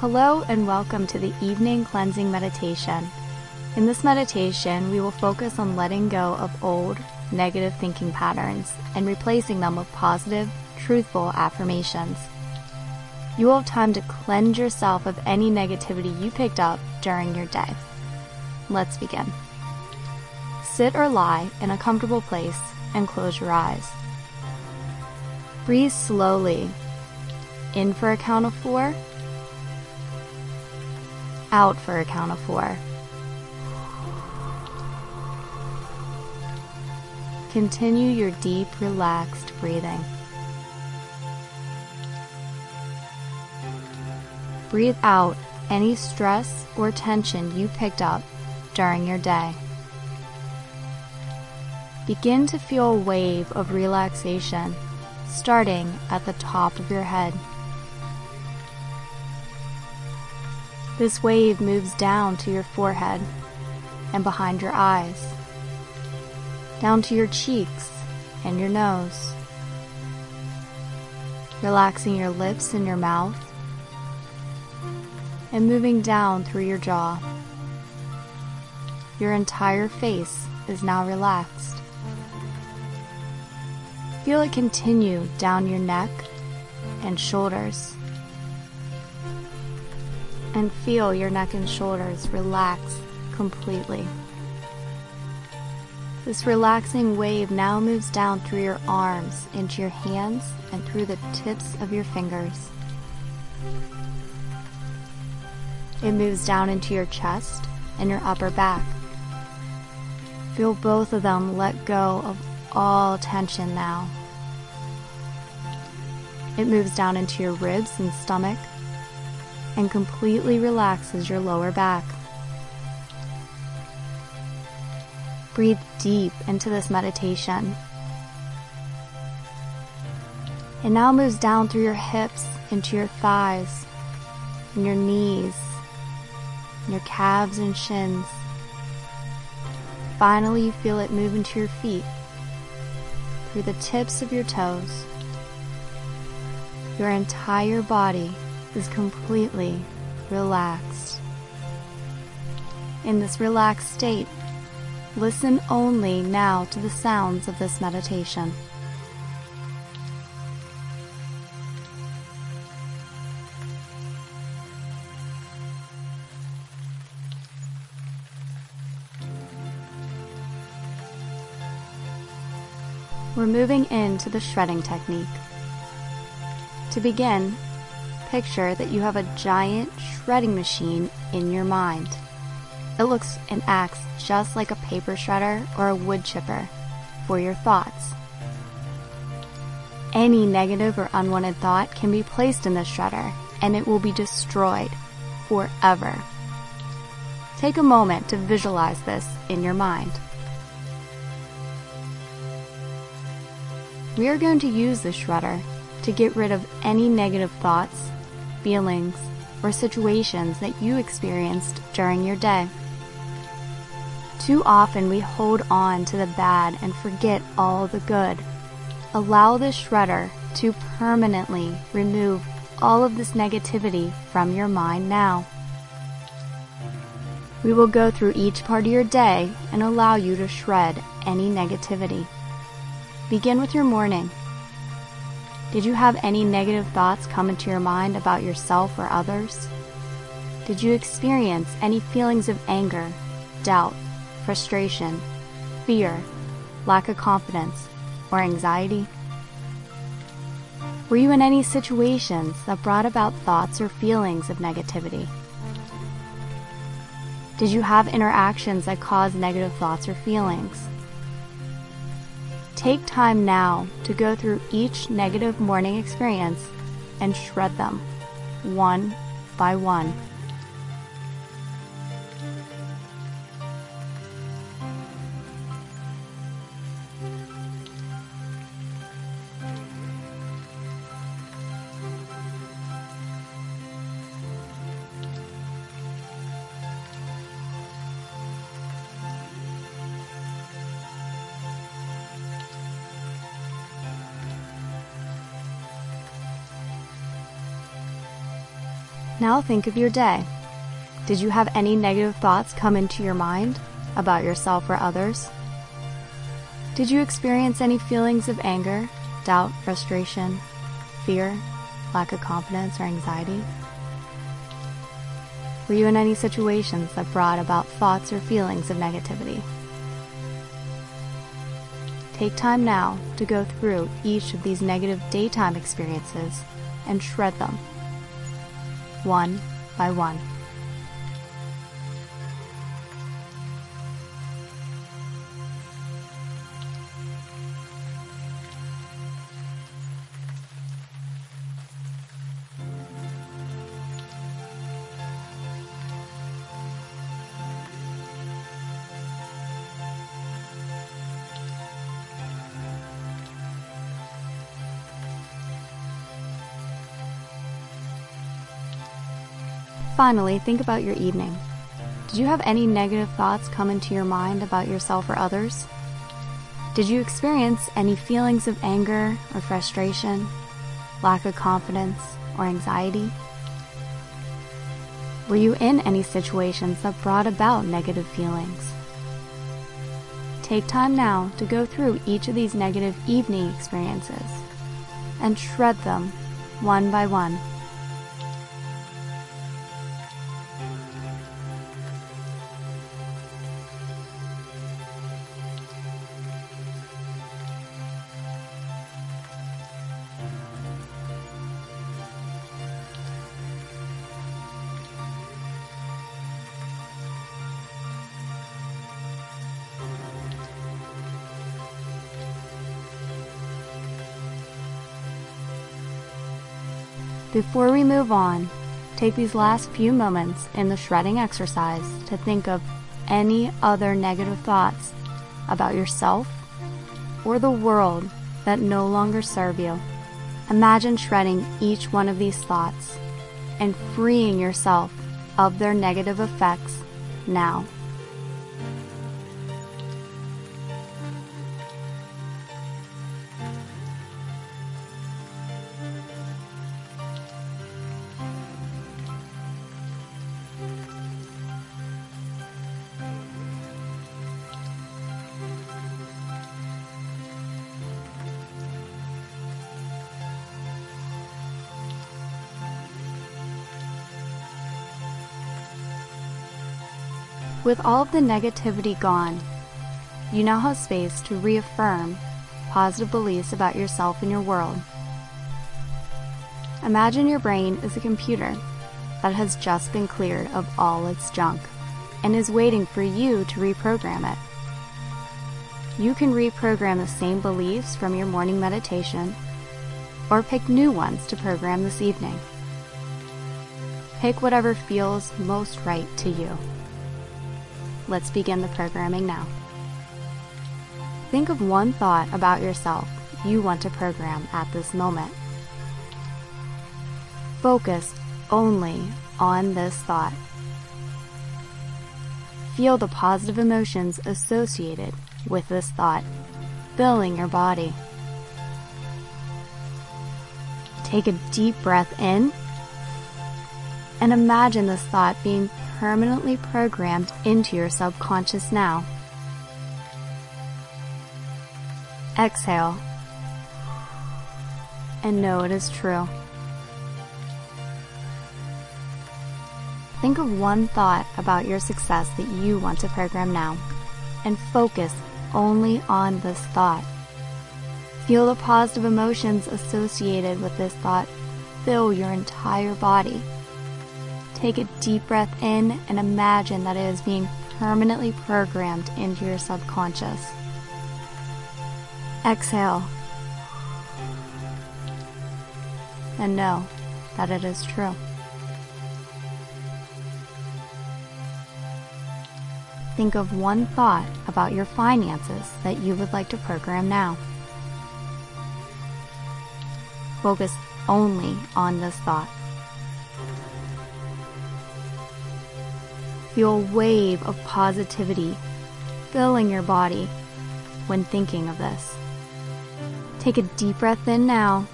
Hello and welcome to the evening cleansing meditation. In this meditation, we will focus on letting go of old, negative thinking patterns and replacing them with positive, truthful affirmations. You will have time to cleanse yourself of any negativity you picked up during your day. Let's begin. Sit or lie in a comfortable place and close your eyes. Breathe slowly. In for a count of four. Out for a count of four. Continue your deep, relaxed breathing. Breathe out any stress or tension you picked up during your day. Begin to feel a wave of relaxation starting at the top of your head. This wave moves down to your forehead and behind your eyes, down to your cheeks and your nose, relaxing your lips and your mouth, and moving down through your jaw. Your entire face is now relaxed. Feel it continue down your neck and shoulders. And feel your neck and shoulders relax completely. This relaxing wave now moves down through your arms, into your hands, and through the tips of your fingers. It moves down into your chest and your upper back. Feel both of them let go of all tension now. It moves down into your ribs and stomach and completely relaxes your lower back. Breathe deep into this meditation. It now moves down through your hips into your thighs and your knees, and your calves and shins. Finally, you feel it move into your feet through the tips of your toes. Your entire body is completely relaxed. In this relaxed state, listen only now to the sounds of this meditation. We're moving into the shredding technique. To begin, picture that you have a giant shredding machine in your mind. It looks and acts just like a paper shredder or a wood chipper for your thoughts. Any negative or unwanted thought can be placed in the shredder and it will be destroyed forever. Take a moment to visualize this in your mind. We are going to use the shredder to get rid of any negative thoughts, feelings, or situations that you experienced during your day. Too often we hold on to the bad and forget all the good. Allow the shredder to permanently remove all of this negativity from your mind now. We will go through each part of your day and allow you to shred any negativity. Begin with your morning. Did you have any negative thoughts come into your mind about yourself or others? Did you experience any feelings of anger, doubt, frustration, fear, lack of confidence, or anxiety? Were you in any situations that brought about thoughts or feelings of negativity? Did you have interactions that caused negative thoughts or feelings? Take time now to go through each negative morning experience and shred them, one by one. Now think of your day. Did you have any negative thoughts come into your mind about yourself or others? Did you experience any feelings of anger, doubt, frustration, fear, lack of confidence, or anxiety? Were you in any situations that brought about thoughts or feelings of negativity? Take time now to go through each of these negative daytime experiences and shred them, one by one. Finally, think about your evening. Did you have any negative thoughts come into your mind about yourself or others? Did you experience any feelings of anger or frustration, lack of confidence, or anxiety? Were you in any situations that brought about negative feelings? Take time now to go through each of these negative evening experiences and shred them one by one. Before we move on, take these last few moments in the shredding exercise to think of any other negative thoughts about yourself or the world that no longer serve you. Imagine shredding each one of these thoughts and freeing yourself of their negative effects now. With all of the negativity gone, you now have space to reaffirm positive beliefs about yourself and your world. Imagine your brain is a computer that has just been cleared of all its junk and is waiting for you to reprogram it. You can reprogram the same beliefs from your morning meditation or pick new ones to program this evening. Pick whatever feels most right to you. Let's begin the programming now. Think of one thought about yourself you want to program at this moment. Focus only on this thought. Feel the positive emotions associated with this thought, filling your body. Take a deep breath in and imagine this thought being permanently programmed into your subconscious now. Exhale and know it is true. Think of one thought about your success that you want to program now and focus only on this thought. Feel the positive emotions associated with this thought fill your entire body. Take a deep breath in and imagine that it is being permanently programmed into your subconscious. Exhale and know that it is true. Think of one thought about your finances that you would like to program now. Focus only on this thought. Feel a wave of positivity filling your body when thinking of this. Take a deep breath in now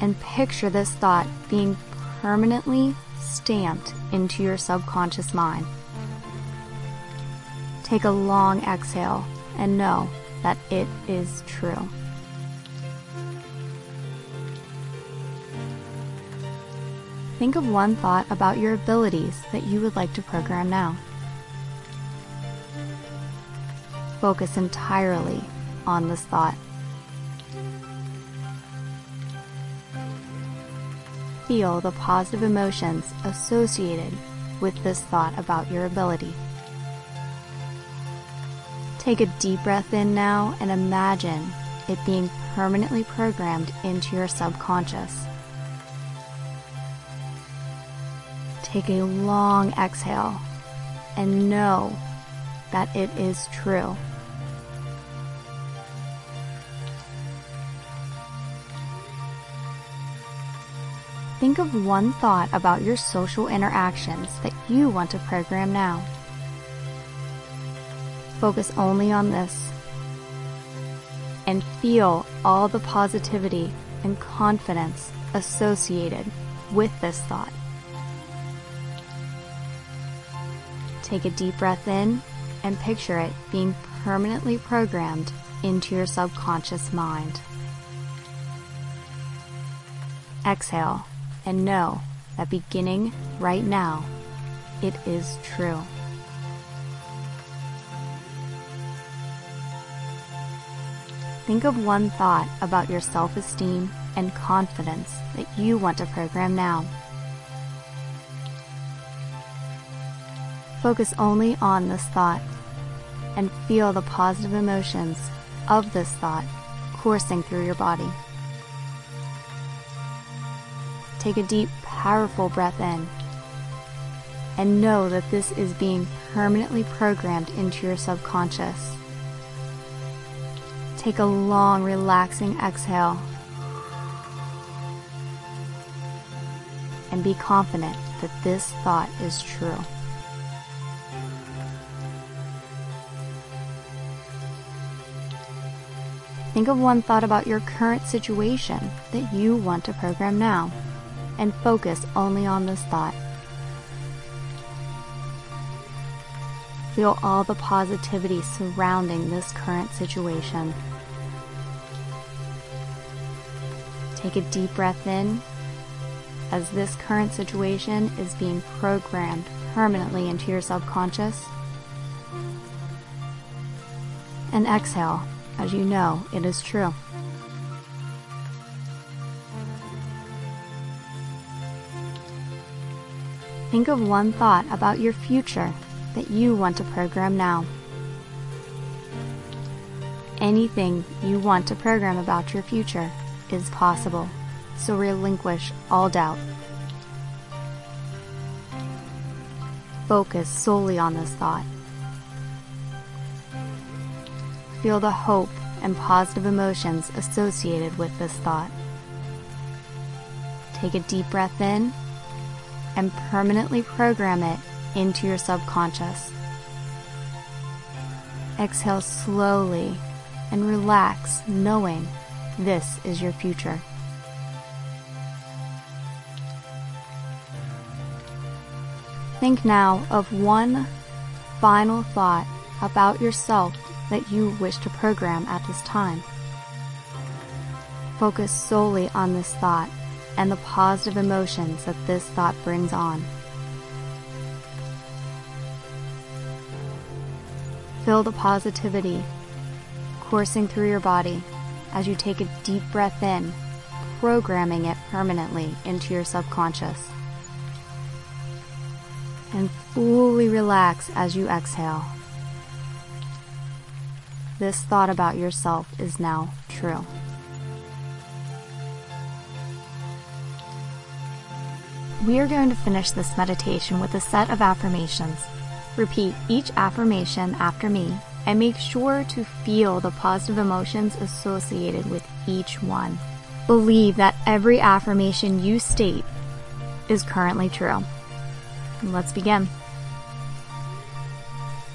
and picture this thought being permanently stamped into your subconscious mind. Take a long exhale and know that it is true. Think of one thought about your abilities that you would like to program now. Focus entirely on this thought. Feel the positive emotions associated with this thought about your ability. Take a deep breath in now and imagine it being permanently programmed into your subconscious. Take a long exhale and know that it is true. Think of one thought about your social interactions that you want to program now. Focus only on this and feel all the positivity and confidence associated with this thought. Take a deep breath in and picture it being permanently programmed into your subconscious mind. Exhale and know that beginning right now, it is true. Think of one thought about your self esteem and confidence that you want to program now. Focus only on this thought and feel the positive emotions of this thought coursing through your body. Take a deep, powerful breath in and know that this is being permanently programmed into your subconscious. Take a long, relaxing exhale and be confident that this thought is true. Think of one thought about your current situation that you want to program now and focus only on this thought. Feel all the positivity surrounding this current situation. Take a deep breath in as this current situation is being programmed permanently into your subconscious. And exhale as you know it is true. Think of one thought about your future that you want to program now. Anything you want to program about your future is possible, so relinquish all doubt. Focus solely on this thought. Feel the hope and positive emotions associated with this thought. Take a deep breath in and permanently program it into your subconscious. Exhale slowly and relax, knowing this is your future. Think now of one final thought about yourself that you wish to program at this time. Focus solely on this thought and the positive emotions that this thought brings on. Feel the positivity coursing through your body as you take a deep breath in, programming it permanently into your subconscious. And fully relax as you exhale. This thought about yourself is now true. We are going to finish this meditation with a set of affirmations. Repeat each affirmation after me and make sure to feel the positive emotions associated with each one. Believe that every affirmation you state is currently true. Let's begin.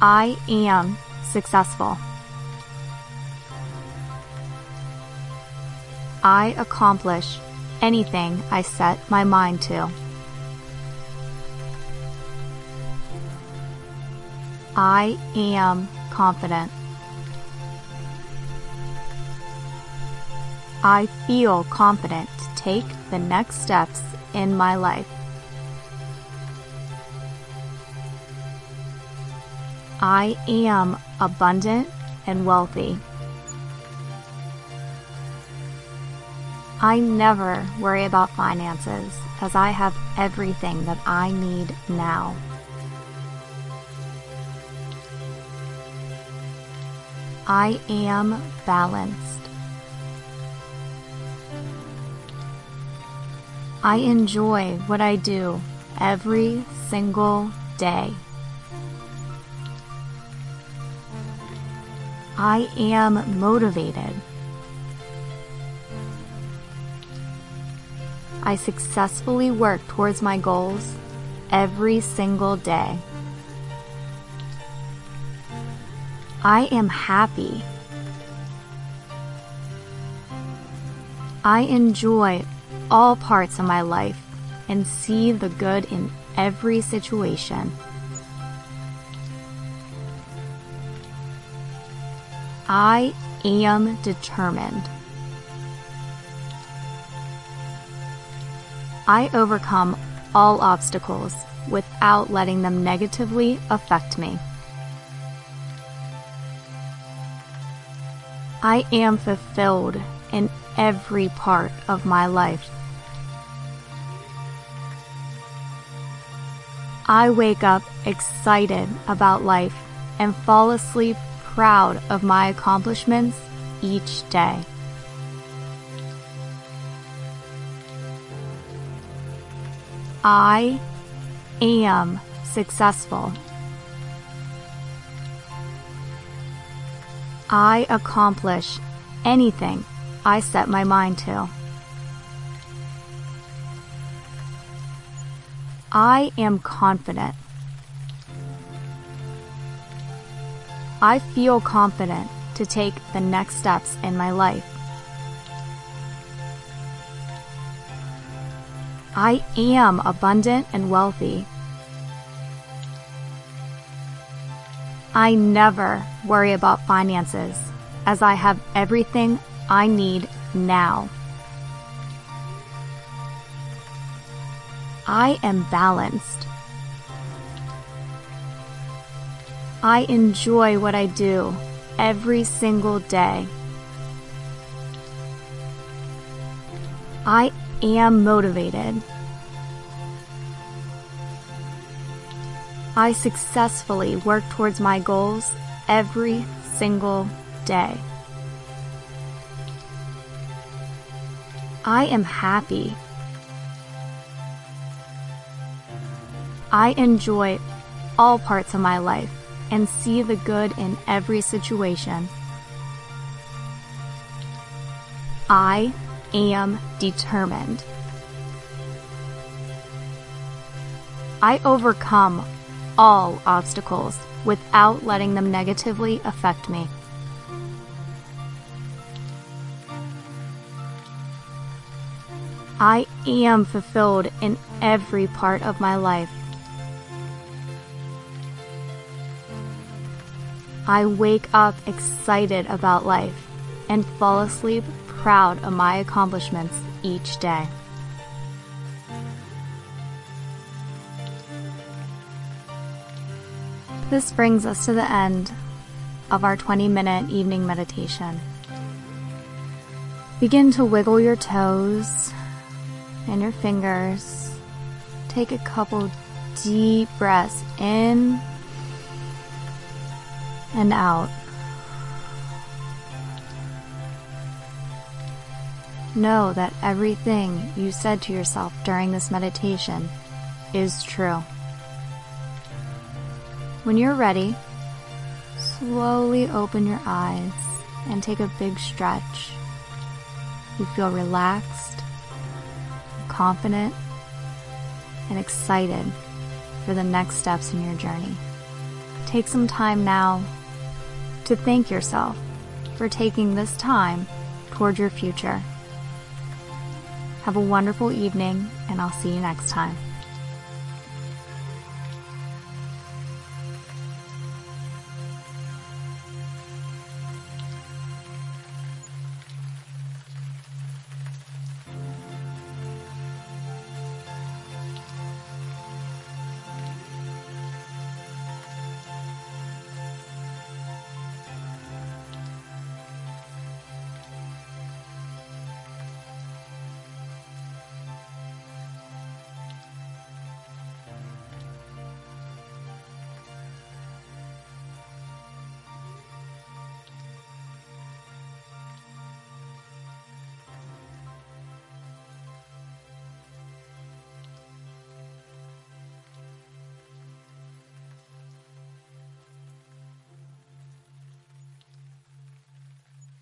I am successful. I accomplish anything I set my mind to. I am confident. I feel confident to take the next steps in my life. I am abundant and wealthy. I never worry about finances as I have everything that I need now. I am balanced. I enjoy what I do every single day. I am motivated. I successfully work towards my goals every single day. I am happy. I enjoy all parts of my life and see the good in every situation. I am determined. I overcome all obstacles without letting them negatively affect me. I am fulfilled in every part of my life. I wake up excited about life and fall asleep proud of my accomplishments each day. I am successful. I accomplish anything I set my mind to. I am confident. I feel confident to take the next steps in my life. I am abundant and wealthy. I never worry about finances as I have everything I need now. I am balanced. I enjoy what I do every single day. I am motivated. I successfully work towards my goals every single day. I am happy. I enjoy all parts of my life and see the good in every situation. I am determined. I overcome all obstacles without letting them negatively affect me. I am fulfilled in every part of my life. I wake up excited about life and fall asleep proud of my accomplishments each day. This brings us to the end of our 20 minute evening meditation. Begin to wiggle your toes and your fingers. Take a couple deep breaths in and out. Know that everything you said to yourself during this meditation is true. When you're ready, slowly open your eyes and take a big stretch. You feel relaxed, confident, and excited for the next steps in your journey. Take some time now to thank yourself for taking this time toward your future. Have a wonderful evening, and I'll see you next time.